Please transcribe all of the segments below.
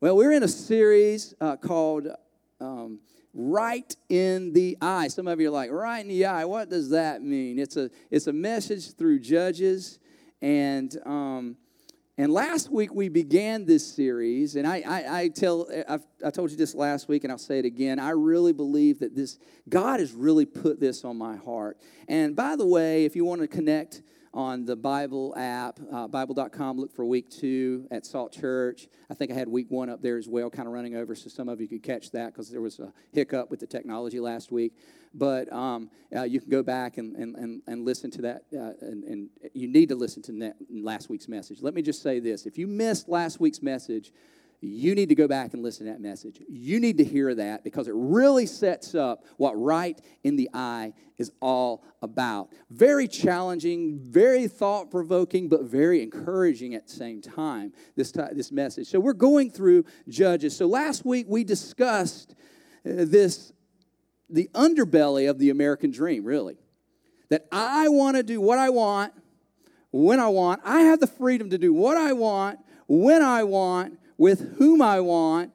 Well, we're in a series uh, called um, Right in the Eye. Some of you are like, Right in the Eye, what does that mean? It's a, it's a message through Judges. And, um, and last week we began this series, and I, I, I tell, I've, I told you this last week, and I'll say it again. I really believe that this, God has really put this on my heart. And by the way, if you want to connect, on the Bible app, uh, Bible.com. Look for week two at Salt Church. I think I had week one up there as well, kind of running over, so some of you could catch that because there was a hiccup with the technology last week. But um, uh, you can go back and, and, and, and listen to that, uh, and, and, you need to listen to last week's message. Let me just say this if you missed last week's message, you need to go back and listen to that message. You need to hear that because it really sets up what right in the eye is all about. Very challenging, very thought provoking, but very encouraging at the same time, this, this message. So, we're going through Judges. So, last week we discussed uh, this, the underbelly of the American dream, really. That I want to do what I want, when I want. I have the freedom to do what I want, when I want with whom I want,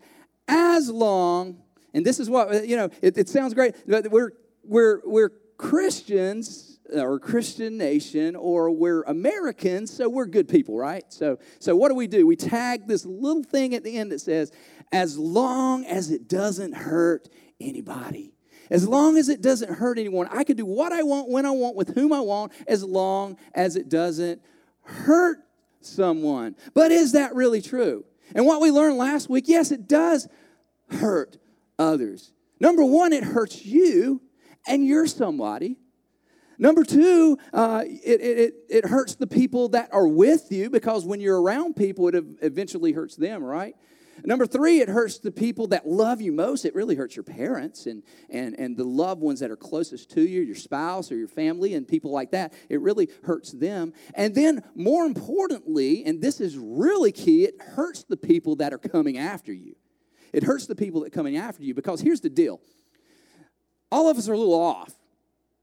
as long, and this is what, you know, it, it sounds great, but we're, we're, we're Christians uh, or Christian nation or we're Americans, so we're good people, right? So, so what do we do? We tag this little thing at the end that says, as long as it doesn't hurt anybody. As long as it doesn't hurt anyone, I can do what I want, when I want, with whom I want, as long as it doesn't hurt someone. But is that really true? And what we learned last week, yes, it does hurt others. Number one, it hurts you, and you're somebody. Number two, uh, it, it, it hurts the people that are with you because when you're around people, it eventually hurts them, right? Number three, it hurts the people that love you most. It really hurts your parents and, and, and the loved ones that are closest to you, your spouse or your family, and people like that. It really hurts them. And then, more importantly, and this is really key, it hurts the people that are coming after you. It hurts the people that are coming after you because here's the deal all of us are a little off.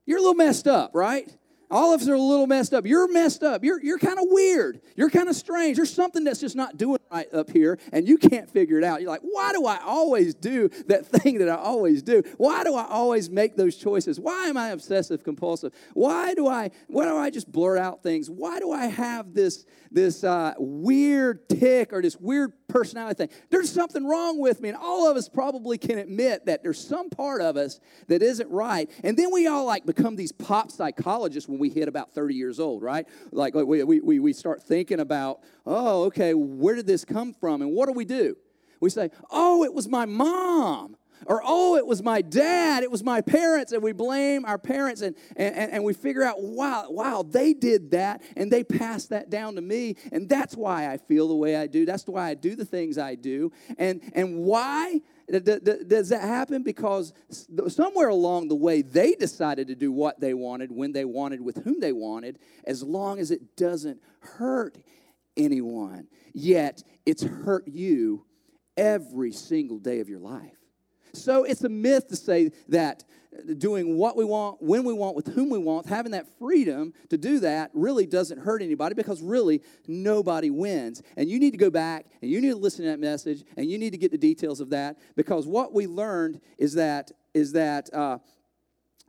You're a little messed up, right? All of us are a little messed up. You're messed up. You're, you're kind of weird. You're kind of strange. There's something that's just not doing right up here, and you can't figure it out. You're like, why do I always do that thing that I always do? Why do I always make those choices? Why am I obsessive compulsive? Why do I why do I just blurt out things? Why do I have this this uh, weird tick or this weird personality thing? There's something wrong with me, and all of us probably can admit that there's some part of us that isn't right. And then we all like become these pop psychologists when we hit about 30 years old, right? Like we, we, we start thinking about, oh, okay, where did this come from? And what do we do? We say, oh, it was my mom. Or, oh, it was my dad, it was my parents, and we blame our parents and, and, and we figure out, wow, wow, they did that and they passed that down to me, and that's why I feel the way I do. That's why I do the things I do. And, and why? Does that happen? Because somewhere along the way, they decided to do what they wanted, when they wanted, with whom they wanted, as long as it doesn't hurt anyone. Yet, it's hurt you every single day of your life. So, it's a myth to say that doing what we want, when we want, with whom we want, having that freedom to do that really doesn't hurt anybody because really nobody wins. And you need to go back and you need to listen to that message and you need to get the details of that because what we learned is that is that uh,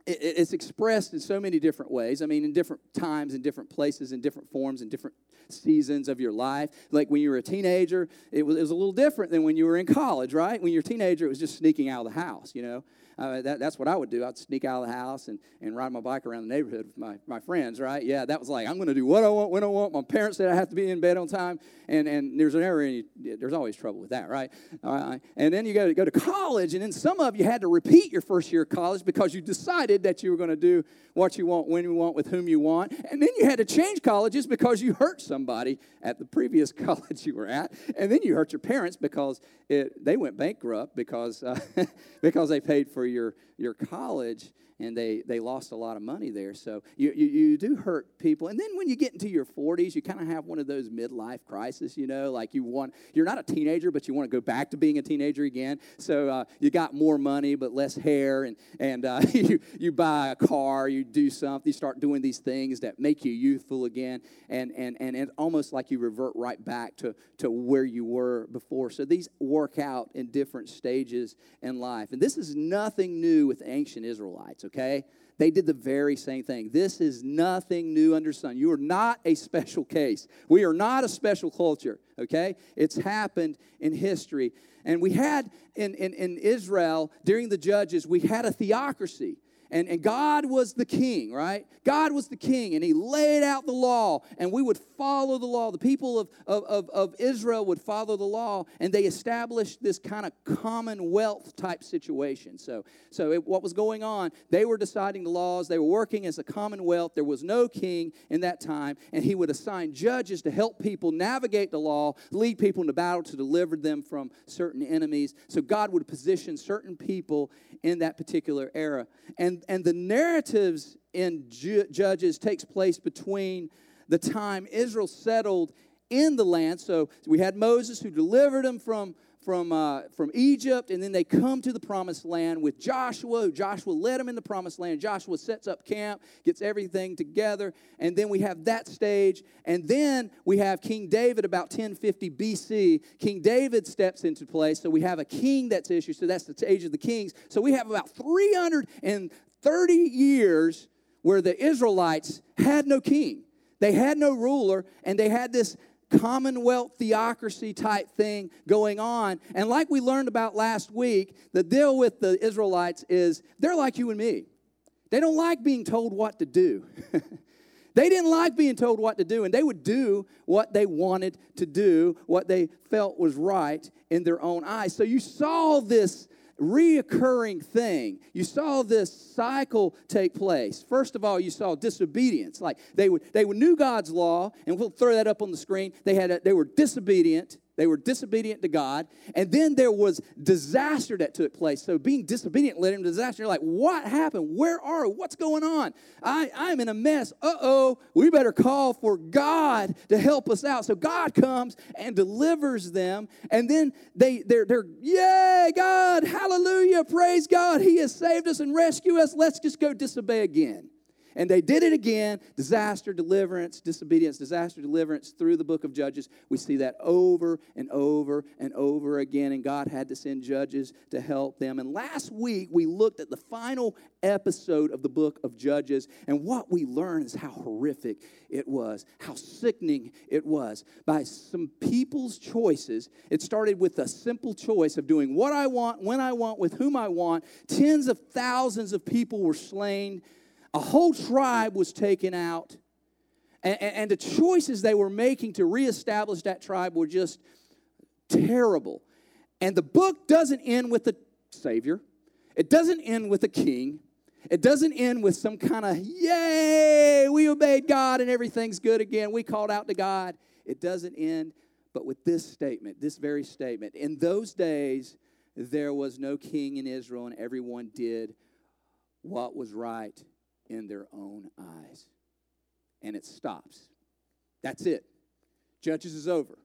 it, it's expressed in so many different ways. I mean, in different times, in different places, in different forms, in different seasons of your life. Like when you were a teenager, it was, it was a little different than when you were in college, right? When you're a teenager, it was just sneaking out of the house, you know. Uh, that, that's what I would do. I'd sneak out of the house and, and ride my bike around the neighborhood with my, my friends, right? Yeah, that was like, I'm going to do what I want, when I want. My parents said I have to be in bed on time, and, and there's never any, there's always trouble with that, right? Uh, and then you got to, go to college, and then some of you had to repeat your first year of college because you decided that you were going to do what you want, when you want, with whom you want. And then you had to change colleges because you hurt somebody at the previous college you were at. And then you hurt your parents because it, they went bankrupt because, uh, because they paid for your, your college. And they, they lost a lot of money there. So you, you, you do hurt people. And then when you get into your 40s, you kind of have one of those midlife crises, you know, like you want, you're not a teenager, but you want to go back to being a teenager again. So uh, you got more money, but less hair, and, and uh, you, you buy a car, you do something, you start doing these things that make you youthful again, and, and, and it's almost like you revert right back to, to where you were before. So these work out in different stages in life. And this is nothing new with ancient Israelites? They did the very same thing. This is nothing new under sun. You are not a special case. We are not a special culture, okay? It's happened in history. And we had in, in, in Israel during the judges, we had a theocracy. And, and God was the king, right? God was the king, and he laid out the law, and we would follow the law. The people of, of, of, Israel would follow the law, and they established this kind of commonwealth type situation. So, so it, what was going on? They were deciding the laws, they were working as a commonwealth. There was no king in that time, and he would assign judges to help people navigate the law, lead people into battle to deliver them from certain enemies. So God would position certain people in that particular era. And and, the narratives in Ju- Judges takes place between the time Israel settled in the land. So we had Moses who delivered them from, from, uh, from Egypt, and then they come to the promised land with Joshua. Joshua led them in the promised land. Joshua sets up camp, gets everything together, and then we have that stage. And then we have King David about 1050 BC. King David steps into place, so we have a king that's issued. So that's the age of the kings. So we have about 300 and 30 years where the Israelites had no king, they had no ruler, and they had this commonwealth theocracy type thing going on. And like we learned about last week, the deal with the Israelites is they're like you and me. They don't like being told what to do. they didn't like being told what to do, and they would do what they wanted to do, what they felt was right in their own eyes. So you saw this reoccurring thing. You saw this cycle take place. First of all, you saw disobedience. Like they would they knew God's law, and we'll throw that up on the screen. They had a, they were disobedient. They were disobedient to God. And then there was disaster that took place. So being disobedient led into disaster. You're like, what happened? Where are we? What's going on? I, I'm in a mess. Uh oh, we better call for God to help us out. So God comes and delivers them. And then they, they're, they're yay, God, hallelujah, praise God. He has saved us and rescued us. Let's just go disobey again. And they did it again disaster, deliverance, disobedience, disaster, deliverance through the book of Judges. We see that over and over and over again. And God had to send judges to help them. And last week, we looked at the final episode of the book of Judges. And what we learned is how horrific it was, how sickening it was. By some people's choices, it started with a simple choice of doing what I want, when I want, with whom I want. Tens of thousands of people were slain a whole tribe was taken out. And, and, the choices they were making to reestablish that tribe were just terrible. And the book doesn't end with a savior, it doesn't end with a king. It doesn't end with some kind of, yay, we obeyed God and everything's good again. We called out to God. It doesn't end, but with this statement, this very statement. In those days, there was no king in Israel, and everyone did what was right in their own eyes. And it stops. That's it. Judges is over.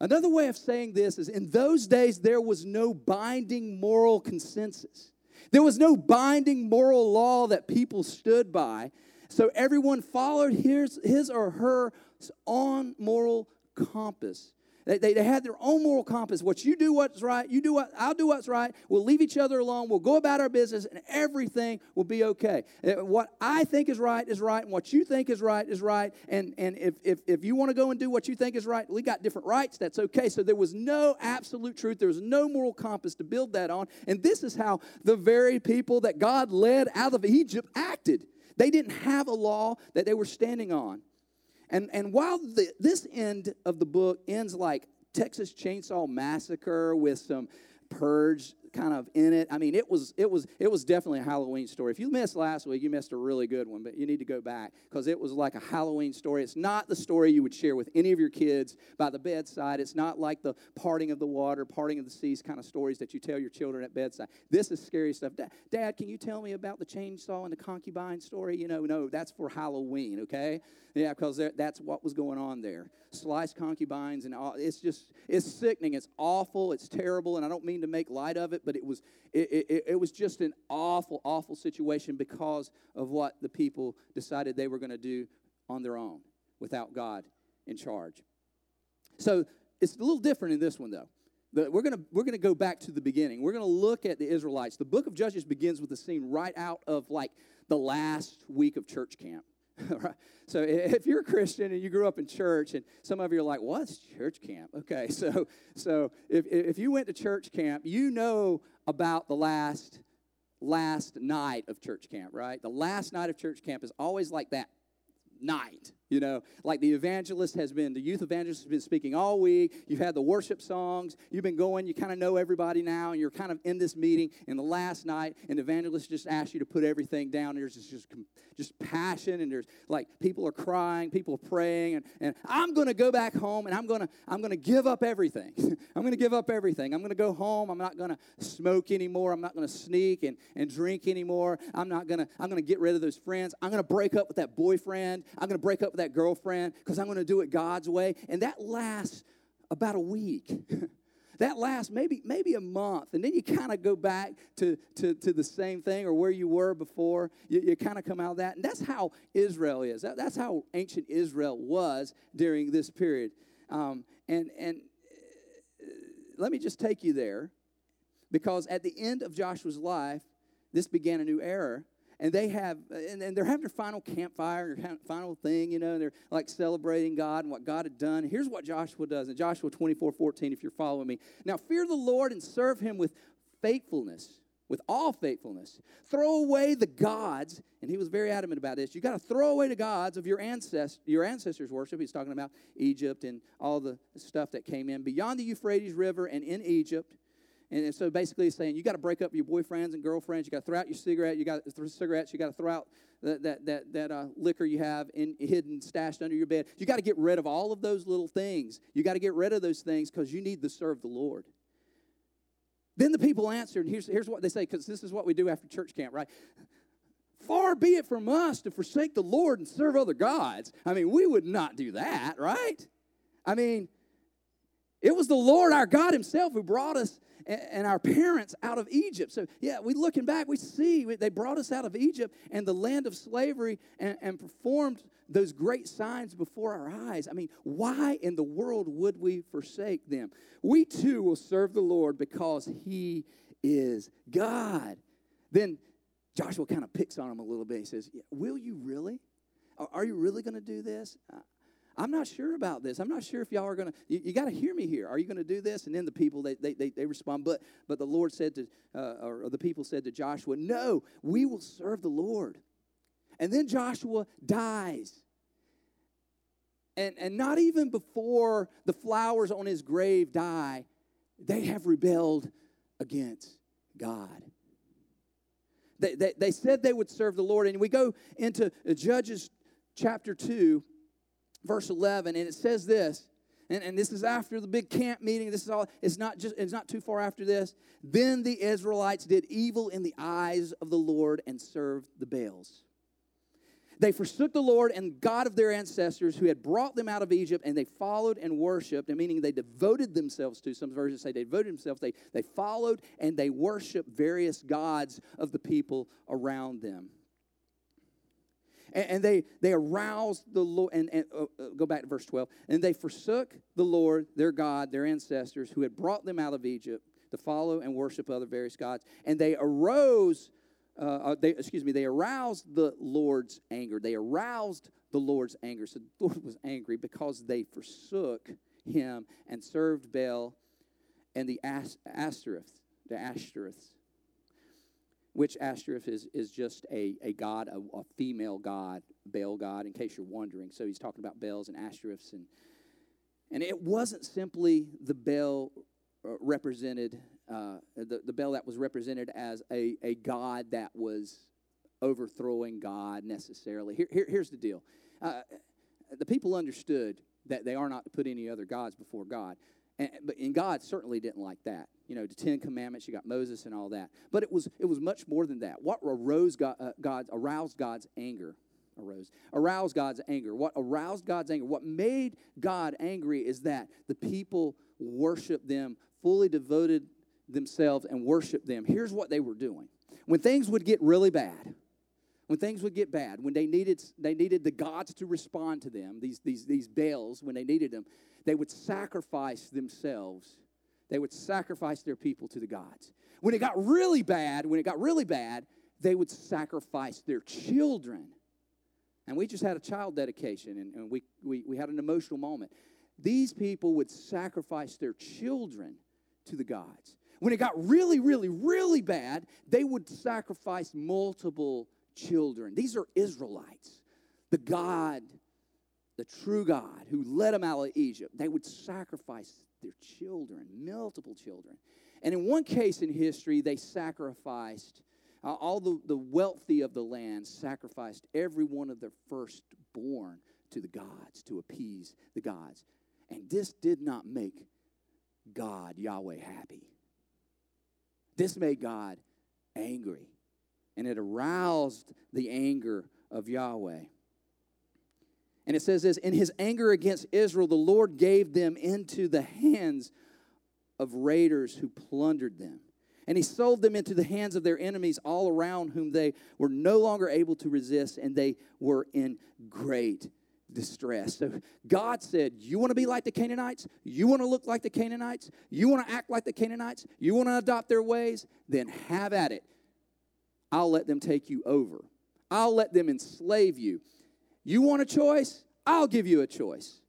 Another way of saying this is in those days, there was no binding moral consensus. There was no binding moral law that people stood by. So everyone followed his, his or her own moral compass. They, they, they, had their own moral compass. What you do what's right, you do what, I'll do what's right. We'll leave each other alone. We'll go about our business, and everything will be okay. Uh, what I think is right is right, and what you think is right is right. And, and if, if, if you want to go and do what you think is right, we got different rights. That's okay. So there was no absolute truth. There was no moral compass to build that on. And this is how the very people that God led out of Egypt acted. They didn't have a law that they were standing on. And, and while the, this end of the book ends like Texas Chainsaw Massacre with some purge kind of in it. I mean, it was it was it was definitely a Halloween story. If you missed last week, you missed a really good one, but you need to go back because it was like a Halloween story. It's not the story you would share with any of your kids by the bedside. It's not like the parting of the water, parting of the seas kind of stories that you tell your children at bedside. This is scary stuff. Dad, Dad can you tell me about the chainsaw and the concubine story? You know, no, that's for Halloween, okay? Yeah, because that's what was going on there. Sliced concubines and all. It's just it's sickening. It's awful. It's terrible. And I don't mean to make light of it, but it was it, it, it was just an awful, awful situation because of what the people decided they were going to do on their own without God in charge. So it's a little different in this one though. The, we're going we're gonna go back to the beginning. We're going to look at the Israelites. The book of Judges begins with a scene right out of like the last week of church camp. right? So if you're a Christian and you grew up in church, and some of you are like, "What's church camp?" Okay, so so if if you went to church camp, you know about the last last night of church camp, right? The last night of church camp is always like that night. You know, like the evangelist has been, the youth evangelist has been speaking all week. You've had the worship songs. You've been going. You kind of know everybody now, and you're kind of in this meeting. And the last night, and the evangelist just asked you to put everything down. There's just, just, just passion, and there's like people are crying, people are praying, and, and I'm going to go back home, and I'm going to I'm going to give up everything. I'm going to give up everything. I'm going to go home. I'm not going to smoke anymore. I'm not going to sneak and, and drink anymore. I'm not going to I'm going to get rid of those friends. I'm going to break up with that boyfriend. I'm going to break up that girlfriend because I'm going to do it God's way. And that lasts about a week. that lasts maybe maybe a month and then you kind of go back to, to, to the same thing or where you were before you, you kind of come out of that and that's how israel is that, that's how ancient israel was during this period um, and and uh, let me just take you there because at the end of joshua's life this began a new era and they have and, and, they're having their final campfire their final thing you know and they're like celebrating god and what god had done. Here's what joshua does in joshua 24 14 if you're following me. Now fear the lord and serve him with faithfulness with all faithfulness. Throw away the gods and he was very adamant about this. You got to throw away the gods of your ancestors your ancestors worship. He's talking about egypt and all the stuff that came in beyond the euphrates river and in egypt and so basically, he's saying you got to break up your boyfriends and girlfriends. You got to throw out your cigarette. You got cigarettes. You got to throw out that that that, that uh, liquor you have in, hidden, stashed under your bed. You got to get rid of all of those little things. You got to get rid of those things because you need to serve the Lord. Then the people answered, and here's, here's what they say, because this is what we do after church camp, right? Far be it from us to forsake the Lord and serve other gods. I mean, we would not do that, right? I mean, it was the Lord our God Himself who brought us and our parents out of Egypt. So, yeah, we looking back, we see they brought us out of Egypt and the land of slavery and, and performed those great signs before our eyes. I mean, why in the world would we forsake them? We too will serve the Lord because He is God. Then Joshua kind of picks on him a little bit. He says, Will you really? Are you really going to do this? Uh, I'm not sure about this. I'm not sure if y'all are going to, you, you got to hear me here. Are you going to do this? And then the people, they, they, they, they respond, but, but the Lord said to, uh, or the people said to Joshua, no, we will serve the Lord. And then Joshua dies. And, and not even before the flowers on his grave die, they have rebelled against God. They, they, they said they would serve the Lord. And we go into Judges chapter 2 verse 11, and it says this. And, and this is after the big camp meeting. This is all, it's not just, it's not too far after this. Then the Israelites did evil in the eyes of the Lord and served the Baals. They forsook the Lord and God of their ancestors who had brought them out of Egypt, and they followed and worshiped, and meaning they devoted themselves to. Some versions say they devoted themselves. They, they followed and they worshiped various gods of the people around them. And, and they, they aroused the Lord, and, and uh, uh, go back to verse 12. And they forsook the Lord, their God, their ancestors, who had brought them out of Egypt to follow and worship other various gods. And they arose, uh, uh, they, excuse me, they aroused the Lord's anger. They aroused the Lord's anger. So the Lord was angry because they forsook him and served Baal and the Ashtoreth, the Ashtoreths which Ashtoreth is, is just a, a god, a, a, female god, Baal god, in case you're wondering. So he's talking about Baals and Ashtoreths. And, and it wasn't simply the Baal uh, represented uh, the, the Baal that was represented as a, a god that was overthrowing God necessarily. Here, here here's the deal uh, the people understood that they are not to put any other gods before God. And, but and God certainly didn't like that. You know, the Ten Commandments, you got Moses and all that. But it was it was much more than that. What arose God, uh, God aroused God's anger arose aroused God's anger. What aroused God's anger? What made God angry is that the people worshiped them, fully devoted themselves and worshiped them. Here's what they were doing. When things would get really bad, when things would get bad, when they needed they needed the gods to respond to them, these these these Baals, when they needed them, they would sacrifice themselves. They would sacrifice their people to the gods. When it got really bad, when it got really bad, they would sacrifice their children. And we just had a child dedication, and, and we, we, we had an emotional moment. These people would sacrifice their children to the gods. When it got really, really, really bad, they would sacrifice multiple children. These are Israelites. The God, the true God who led them out of Egypt, they would sacrifice their children, multiple children. And in one case in history, they sacrificed uh, all the, the wealthy of the land, sacrificed every one of their firstborn to the gods, to appease the gods. And this did not make God, Yahweh, happy. This made God angry and it aroused the anger of Yahweh. And it says this In his anger against Israel, the Lord gave them into the hands of raiders who plundered them. And he sold them into the hands of their enemies all around, whom they were no longer able to resist, and they were in great distress. So God said, You want to be like the Canaanites? You want to look like the Canaanites? You want to act like the Canaanites? You want to adopt their ways? Then have at it. I'll let them take you over. I'll let them enslave you. You want a choice? I'll give you a choice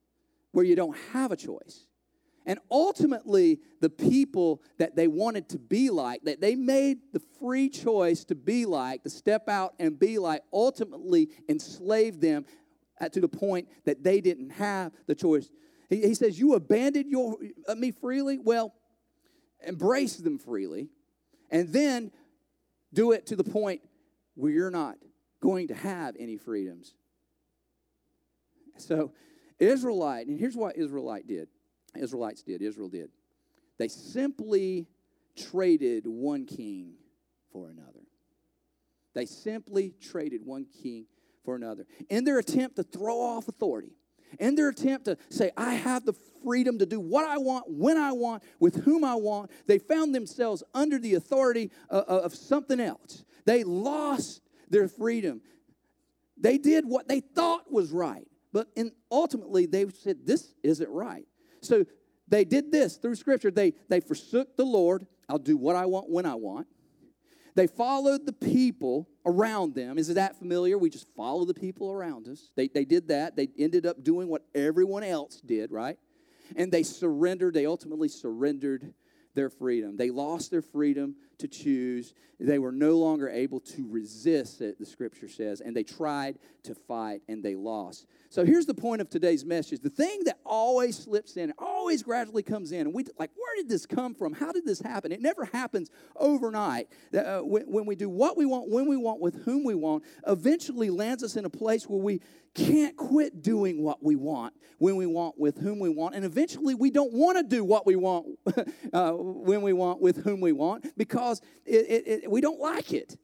where you don't have a choice. And ultimately, the people that they wanted to be like, that they made the free choice to be like, to step out and be like, ultimately enslaved them to the point that they didn't have the choice. He, says, You abandoned your, uh, me freely? Well, embrace them freely. And then do it to the point where you're not going to have any freedoms. So, Israelite, and here's what Israelite did. Israelites did, Israel did. They simply traded one king for another. They simply traded one king for another. In their attempt to throw off authority, in their attempt to say, I have the freedom to do what I want, when I want, with whom I want, they found themselves under the authority of, of something else. They lost their freedom. They did what they thought was right, but in, ultimately they said, This isn't right. So they did this through Scripture. They, they forsook the Lord. I'll do what I want when I want. They followed the people around them. Is that familiar? We just follow the people around us. They, they did that. They ended up doing what everyone else did, right? And they surrendered. They ultimately surrendered their freedom. They lost their freedom to choose. They were no longer able to resist it, the scripture says, and they tried to fight and they lost. So here's the point of today's message. The thing that always slips in, always gradually comes in, and we like, where did this come from? How did this happen? It never happens overnight. Uh, when, when we do what we want, when we want, with whom we want, eventually lands us in a place where we can't quit doing what we want, when we want, with whom we want, and eventually we don't want to do what we want, uh, when we want, with whom we want, because it, it, it, we don't like it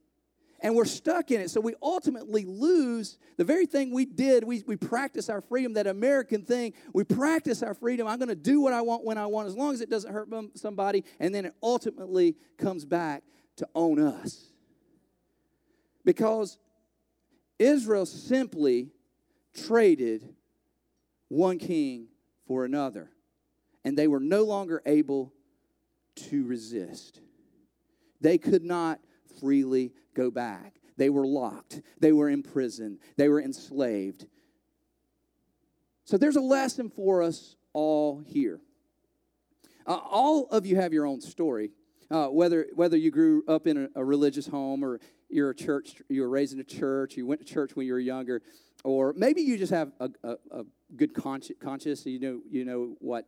and we're stuck in it. So we ultimately lose the very thing we did. We, we practice our freedom, that American thing. We practice our freedom. I'm going to do what I want when I want, as long as it doesn't hurt somebody. And then it ultimately comes back to own us. Because Israel simply traded one king for another, and they were no longer able to resist. They could not freely go back. They were locked, they were imprisoned, they were enslaved. So there's a lesson for us all here. Uh, all of you have your own story. Uh, whether whether you grew up in a, a, religious home or you're a church, you were raised in a church, you went to church when you were younger, or maybe you just have a, a, a good conscience. You know you know what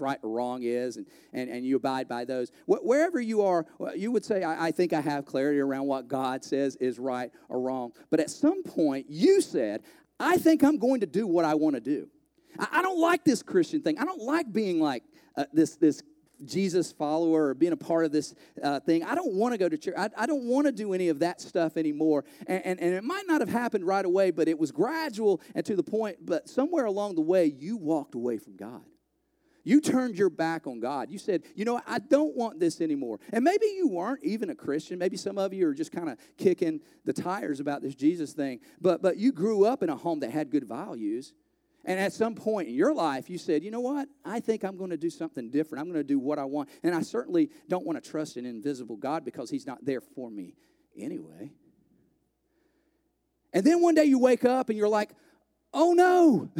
right or wrong is, and, and, and you abide by those. Wherever you are, you would say, I, I think I have clarity around what God says is right or wrong. But at some point, you said, I think I'm going to do what I want to do. I, I don't like this Christian thing. I don't like being like uh, this, this Jesus follower or being a part of this uh, thing. I don't want to go to church. I, I don't want to do any of that stuff anymore. And, and, and, it might not have happened right away, but it was gradual and to the point. But somewhere along the way, you walked away from God. You turned your back on God. You said, you know, I don't want this anymore. And maybe you weren't even a Christian. Maybe some of you are just kind of kicking the tires about this Jesus thing. But but you grew up in a home that had good values. And at some point in your life, you said, you know what? I think I'm going to do something different. I'm going to do what I want. And I certainly don't want to trust an invisible God because He's not there for me anyway. And then one day you wake up and you're like, oh no.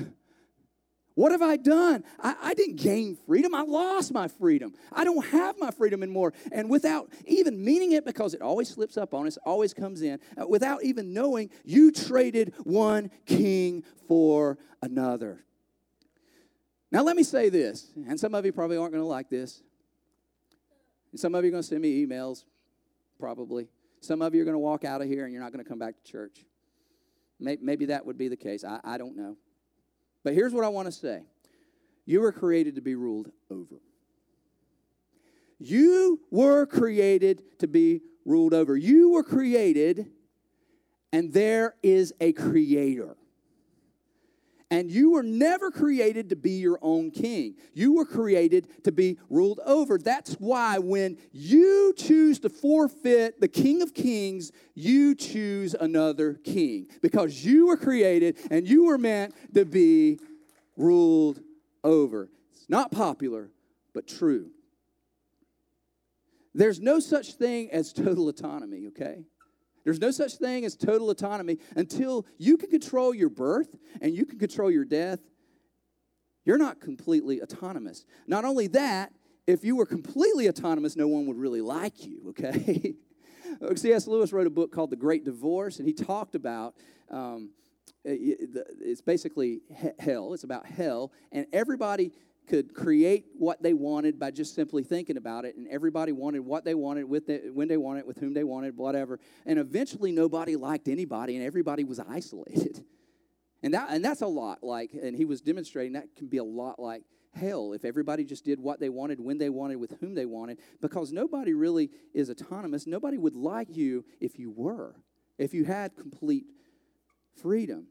What have I done? I, I, didn't gain freedom. I lost my freedom. I don't have my freedom anymore. And without even meaning it, because it always slips up on us, always comes in, uh, without even knowing, you traded one king for another. Now, let me say this, and some of you probably aren't going to like this. And some of you are going to send me emails, probably. Some of you are going to walk out of here and you're not going to come back to church. Maybe that would be the case. I, I don't know. But here's what I want to say you were created to be ruled over. You were created to be ruled over. You were created, and there is a creator. And you were never created to be your own king. You were created to be ruled over. That's why when you choose to forfeit the King of Kings, you choose another king. Because you were created and you were meant to be ruled over. It's not popular, but true. There's no such thing as total autonomy, okay? There's no such thing as total autonomy until you can control your birth and you can control your death. You're not completely autonomous. Not only that, if you were completely autonomous, no one would really like you, okay? C.S. Lewis wrote a book called The Great Divorce, and he talked about um, it's basically hell. It's about hell, and everybody could create what they wanted by just simply thinking about it, and everybody wanted what they wanted, with the, when they wanted, with whom they wanted, whatever. And eventually, nobody liked anybody, and everybody was isolated. And that and that's a lot like, and he was demonstrating that can be a lot like hell if everybody just did what they wanted, when they wanted, with whom they wanted, because nobody really is autonomous. Nobody would like you if you were, if you had complete freedom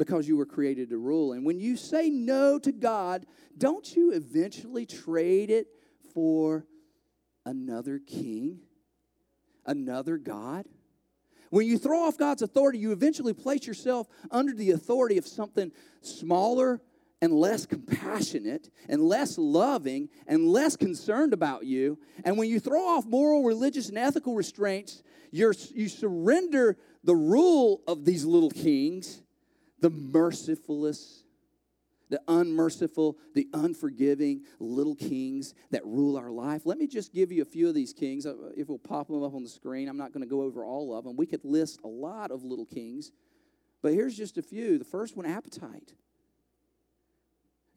because you were created to rule. And when you say no to God, don't you eventually trade it for another king, another God? When you throw off God's authority, you eventually place yourself under the authority of something smaller and less compassionate and less loving and less concerned about you. And when you throw off moral, religious, and ethical restraints, you you surrender the rule of these little kings the mercifulest, the unmerciful, the unforgiving little kings that rule our life. Let me just give you a few of these kings. Uh, if we'll pop them up on the screen, I'm not going to go over all of them. We could list a lot of little kings, but here's just a few. The first one, appetite.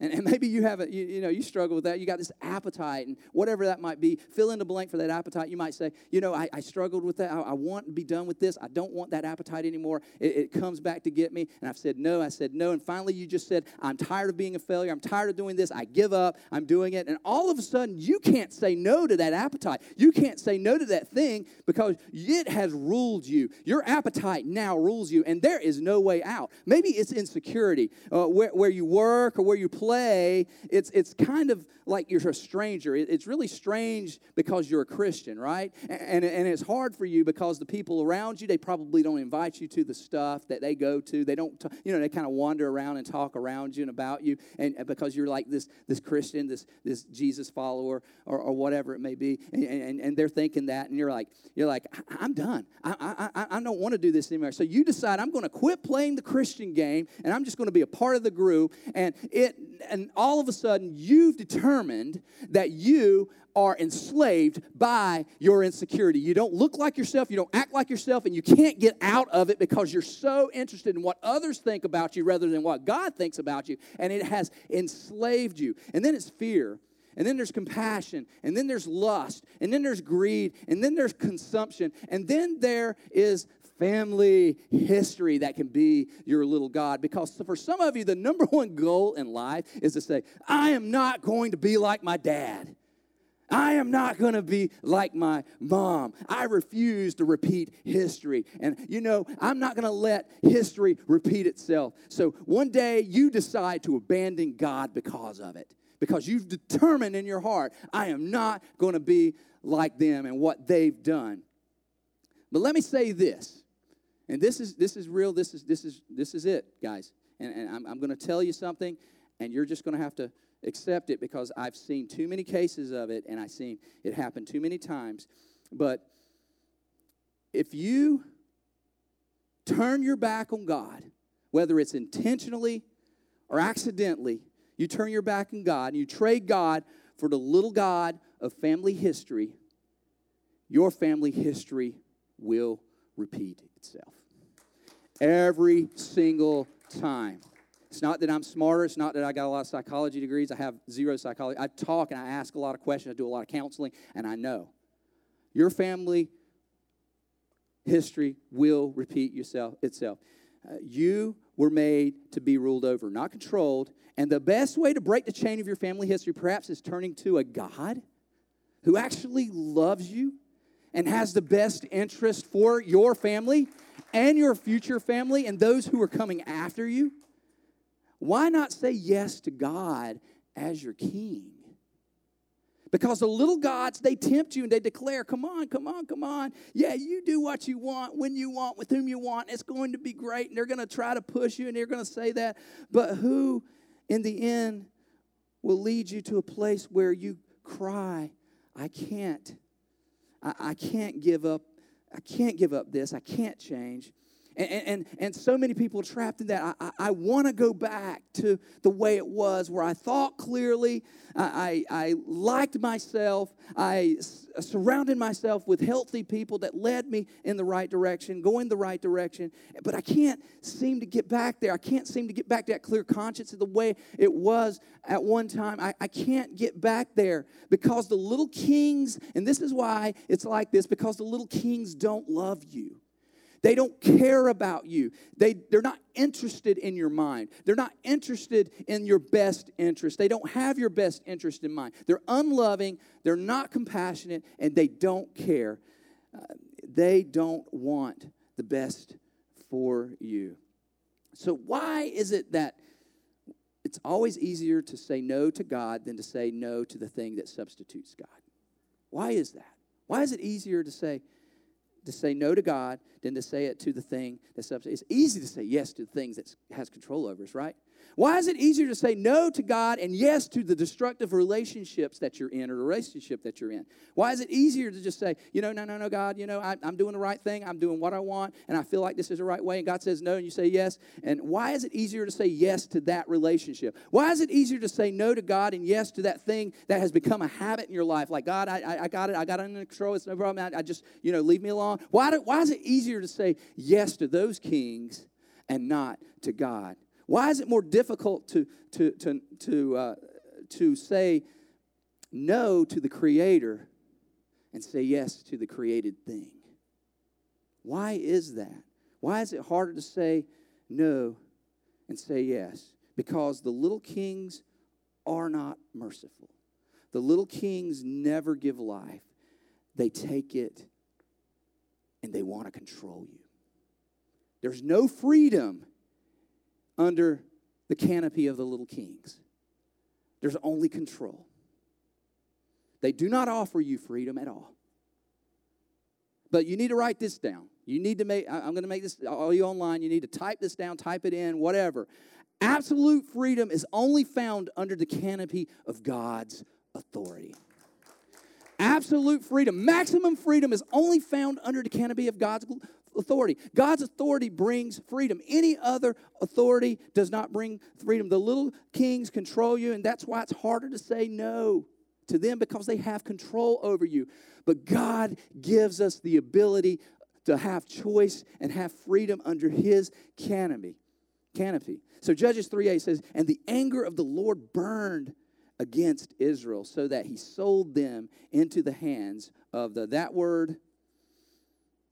And, and maybe you have a, you, you, know, you struggle with that. You got this appetite and whatever that might be. Fill in the blank for that appetite. You might say, you know, I, I struggled with that. I, I, want to be done with this. I don't want that appetite anymore. It, it comes back to get me. And I've said no. I said no. And finally, you just said, I'm tired of being a failure. I'm tired of doing this. I give up. I'm doing it. And all of a sudden, you can't say no to that appetite. You can't say no to that thing because it has ruled you. Your appetite now rules you, and there is no way out. Maybe it's insecurity, uh, where, where you work or where you play it's, it's kind of like you're a stranger. It's really strange because you're a Christian, right? And, and it's hard for you because the people around you, they probably don't invite you to the stuff that they go to. They don't, you know, they kind of wander around and talk around you and about you. And, and because you're like this, this Christian, this, this Jesus follower, or, or whatever it may be. And, and, and they're thinking that, and you're like, you're like, I'm done. I, I, I don't want to do this anymore. So you decide I'm going to quit playing the Christian game, and I'm just going to be a part of the group. And it and all of a sudden you've determined that you are enslaved by your insecurity. You don't look like yourself, you don't act like yourself, and you can't get out of it because you're so interested in what others think about you rather than what God thinks about you, and it has enslaved you. And then it's fear. And then there's compassion, and then there's lust, and then there's greed, and then there's consumption, and then there is family history that can be your little God. Because for some of you, the number one goal in life is to say, I am not going to be like my dad. I am not going to be like my mom. I refuse to repeat history. And you know, I'm not going to let history repeat itself. So one day you decide to abandon God because of it. Because you've determined in your heart, I am not going to be like them and what they've done. But let me say this. And this is this is real. This is this is this is it, guys. And, and I'm, I'm going to tell you something, and you're just going to have to accept it because I've seen too many cases of it and I've seen it happen too many times. But if you turn your back on God, whether it's intentionally or accidentally, you turn your back on God and you trade God for the little God of family history, your family history will repeat itself. Every single time. It's not that I'm smarter. It's not that I got a lot of psychology degrees. I have zero psychology. I talk and I ask a lot of questions. I do a lot of counseling, and I know your family history will repeat yourself, itself. Uh, you were made to be ruled over, not controlled. And the best way to break the chain of your family history, perhaps, is turning to a God who actually loves you and has the best interest for your family and your future family and those who are coming after you. Why not say yes to God as your king? Because the little gods, they tempt you and they declare, come on, come on, come on. Yeah, you do what you want, when you want, with whom you want. It's going to be great. And they're going to try to push you and they're going to say that. But who, in the end, will lead you to a place where you cry, I can't. I, I can't give up. I can't give up this. I can't change. And, and, and so many people are trapped in that. I, I, I want to go back to the way it was, where I thought clearly, I, I, I liked myself, I s- surrounded myself with healthy people that led me in the right direction, going the right direction. But I can't seem to get back there. I can't seem to get back to that clear conscience of the way it was at one time. I, I can't get back there because the little kings, and this is why it's like this, because the little kings don't love you. They don't care about you. They, they're not interested in your mind. They're not interested in your best interest. They don't have your best interest in mind. They're unloving, they're not compassionate, and they don't care. Uh, they don't want the best for you. So, why is it that it's always easier to say no to God than to say no to the thing that substitutes God? Why is that? Why is it easier to say, to say no to God than to say it to the thing that substitutes. It's easy to say yes to the things that has control over us, right? Why is it easier to say no to God and yes to the destructive relationships that you're in or the relationship that you're in? Why is it easier to just say, you know, no, no, no, God, you know, I, am doing the right thing, I'm doing what I want, and I feel like this is the right way, and God says no, and you say yes? And why is it easier to say yes to that relationship? Why is it easier to say no to God and yes to that thing that has become a habit in your life? Like, God, I, I, I got it, I got it under control, it's no problem, I, I just, you know, leave me alone. Why, do, why is it easier to say yes to those kings and not to God? Why is it more difficult to, to, to, to, uh, to say no to the Creator and say yes to the created thing? Why is that? Why is it harder to say no and say yes? Because the little kings are not merciful. The little kings never give life, they take it and they want to control you. There's no freedom under the canopy of the little kings. There's only control. They do not offer you freedom at all. But you need to write this down. You need to make, I'm going to make this, all you online, you need to type this down, type it in, whatever. Absolute freedom is only found under the canopy of God's authority. Absolute freedom, maximum freedom is only found under the canopy of God's authority. God's authority brings freedom. Any other authority does not bring freedom. The little kings control you, and that's why it's harder to say no to them because they have control over you. But God gives us the ability to have choice and have freedom under his canopy. Canopy. So Judges 3a says, And the anger of the Lord burned against Israel so that he sold them into the hands of the that word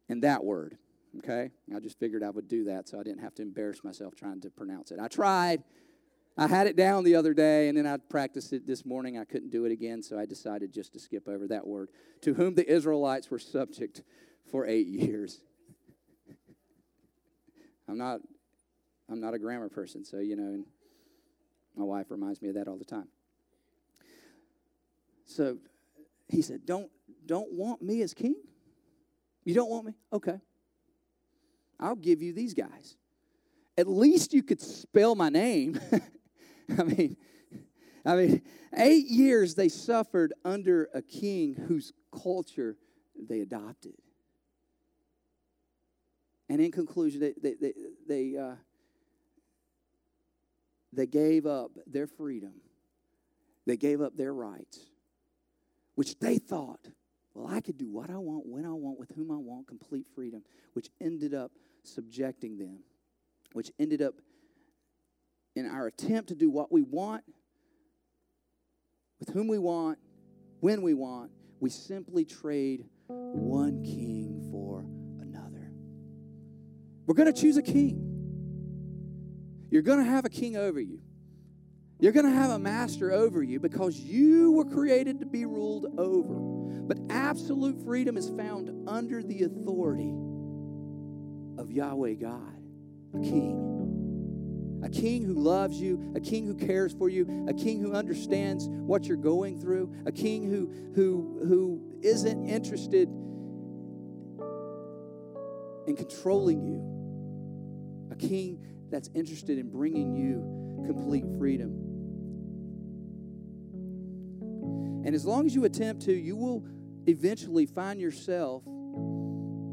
and that word. Okay? I just figured I would do that so I didn't have to embarrass myself trying to pronounce it. I tried. I had it down the other day and then I practiced it this morning. I couldn't do it again, so I decided just to skip over that word. To whom the Israelites were subject for eight years. I'm not I'm not a grammar person, so you know, my wife reminds me of that all the time. So he said, Don't don't want me as king? You don't want me? Okay. I'll give you these guys. At least you could spell my name. I mean, I mean, eight years they suffered under a king whose culture they adopted. And in conclusion, they, they, they, they, uh, they gave up their freedom, they gave up their rights, which they thought, well, I could do what I want, when I want, with whom I want, complete freedom, which ended up subjecting them, which ended up in our attempt to do what we want, with whom we want, when we want, we simply trade one king for another. We're going to choose a king. You're going to have a king over you. You're going to have a master over you because you were created to be ruled over. But absolute freedom is found under the authority of Yahweh God, a king a king who loves you, a king who cares for you, a king who understands what you're going through, a king who who who isn't interested in controlling you. A king that's interested in bringing you complete freedom. And as long as you attempt to, you will eventually find yourself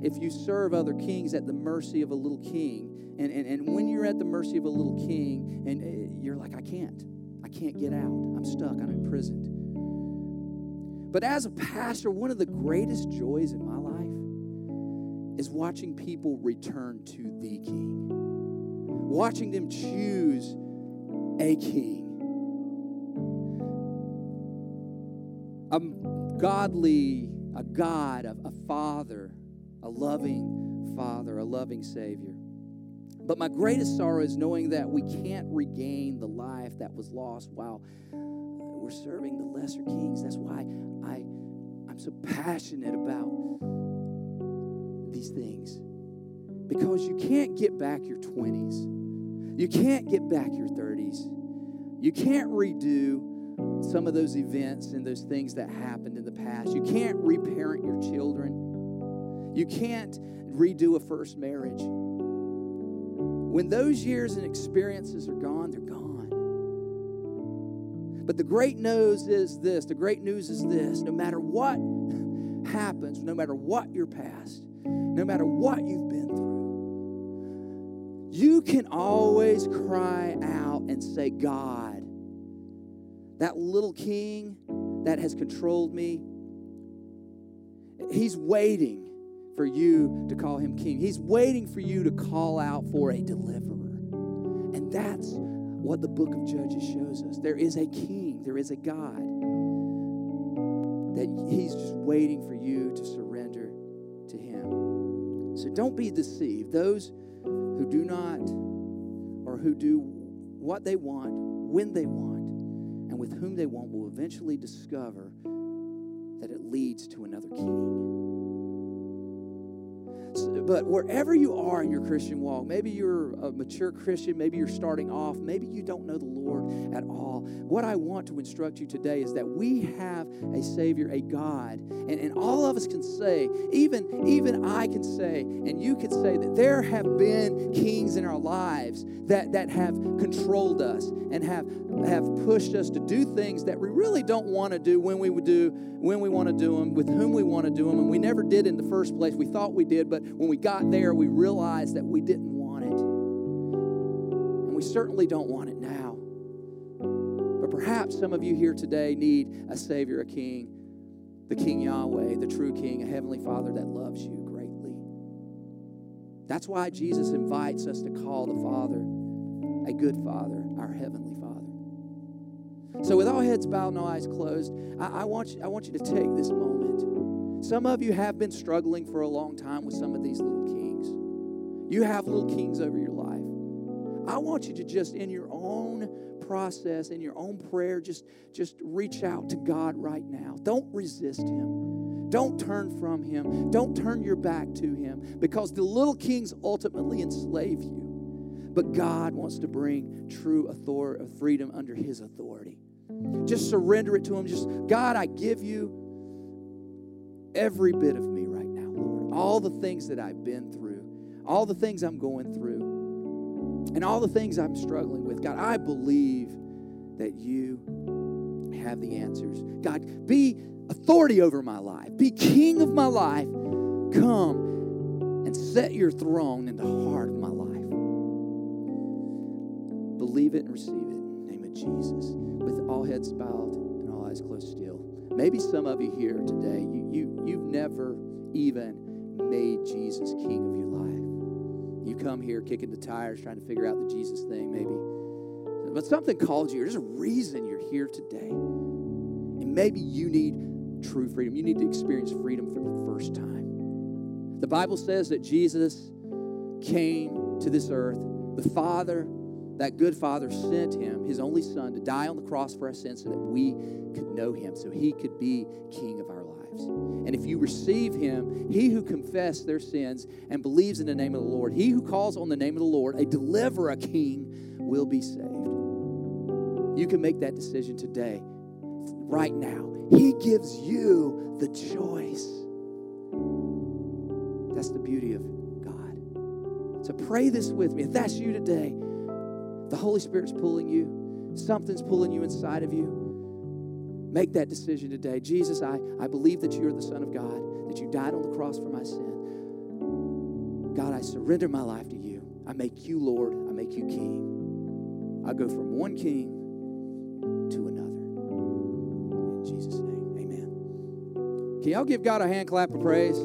if you serve other kings at the mercy of a little king and, and, and when you're at the mercy of a little king and uh, you're like, I can't, I can't get out, I'm stuck, I'm imprisoned. But as a pastor, one of the greatest joys in my life is watching people return to the king, watching them choose a king. A godly, a God, a, a father, a loving father, a loving Savior. But my greatest sorrow is knowing that we can't regain the life that was lost while uh, we're serving the lesser kings. That's why I, I'm so passionate about these things. Because you can't get back your 20s, you can't get back your 30s, you can't redo some of those events and those things that happened in the past. You can't reparent your children. You can't redo a first marriage. When those years and experiences are gone, they're gone. But the great news is this the great news is this no matter what happens, no matter what your past, no matter what you've been through, you can always cry out and say, God, that little king that has controlled me, he's waiting for you to call him king. He's waiting for you to call out for a deliverer. And that's what the book of Judges shows us. There is a king, there is a God that he's just waiting for you to surrender to him. So don't be deceived. Those who do not or who do what they want, when they want, and with whom they want will eventually discover that it leads to another king but wherever you are in your Christian walk, maybe you're a mature Christian, maybe you're starting off, maybe you don't know the Lord at all. What I want to instruct you today is that we have a Savior, a God, and, and all of us can say, even, even I can say, and you can say that there have been kings in our lives that, that have controlled us and have, have pushed us to do things that we really don't want to do when we would do when we want to do them, with whom we want to do them, and we never did in the first place. We thought we did, but when when we got there, we realized that we didn't want it. And we certainly don't want it now. But perhaps some of you here today need a Savior, a King, the King Yahweh, the true King, a Heavenly Father that loves you greatly. That's why Jesus invites us to call the Father a good Father, our Heavenly Father. So, with all heads bowed and all eyes closed, I, I, want you, I want you to take this moment. Some of you have been struggling for a long time with some of these little kings. You have little kings over your life. I want you to just, in your own process, in your own prayer, just, just reach out to God right now. Don't resist Him. Don't turn from Him. Don't turn your back to Him because the little kings ultimately enslave you. But God wants to bring true authority, uh, freedom under His authority. Just surrender it to Him. Just, God, I give you every bit of me right now, Lord. All the things that I've been through, all the things I'm going through and all the things I'm struggling with. God, I believe that you have the answers. God, be authority over my life, be king of my life. Come and set your throne in the heart of my life. Believe it and receive it in the name of Jesus. With all heads bowed and all eyes closed still. Maybe some of you here today, you, you, you've never even made Jesus king of your life. You come here kicking the tires, trying to figure out the Jesus thing, maybe. But something called you. There's a reason you're here today. And maybe you need true freedom. You need to experience freedom for the first time. The Bible says that Jesus came to this earth. The Father, that good Father, sent him, his only Son, to die on the cross for our sins so that we could know him, so he could be King of our lives. And if you receive him, he who confesses their sins and believes in the name of the Lord, he who calls on the name of the Lord, a deliverer, a king, will be saved. You can make that decision today, right now. He gives you the choice. That's the beauty of God. So pray this with me. If that's you today, the Holy Spirit's pulling you, something's pulling you inside of you. Make that decision today. Jesus, I, I believe that you're the Son of God, that you died on the cross for my sin. God, I surrender my life to you. I make you Lord, I make you King. I go from one king to another. In Jesus' name, amen. Can y'all give God a hand clap of praise?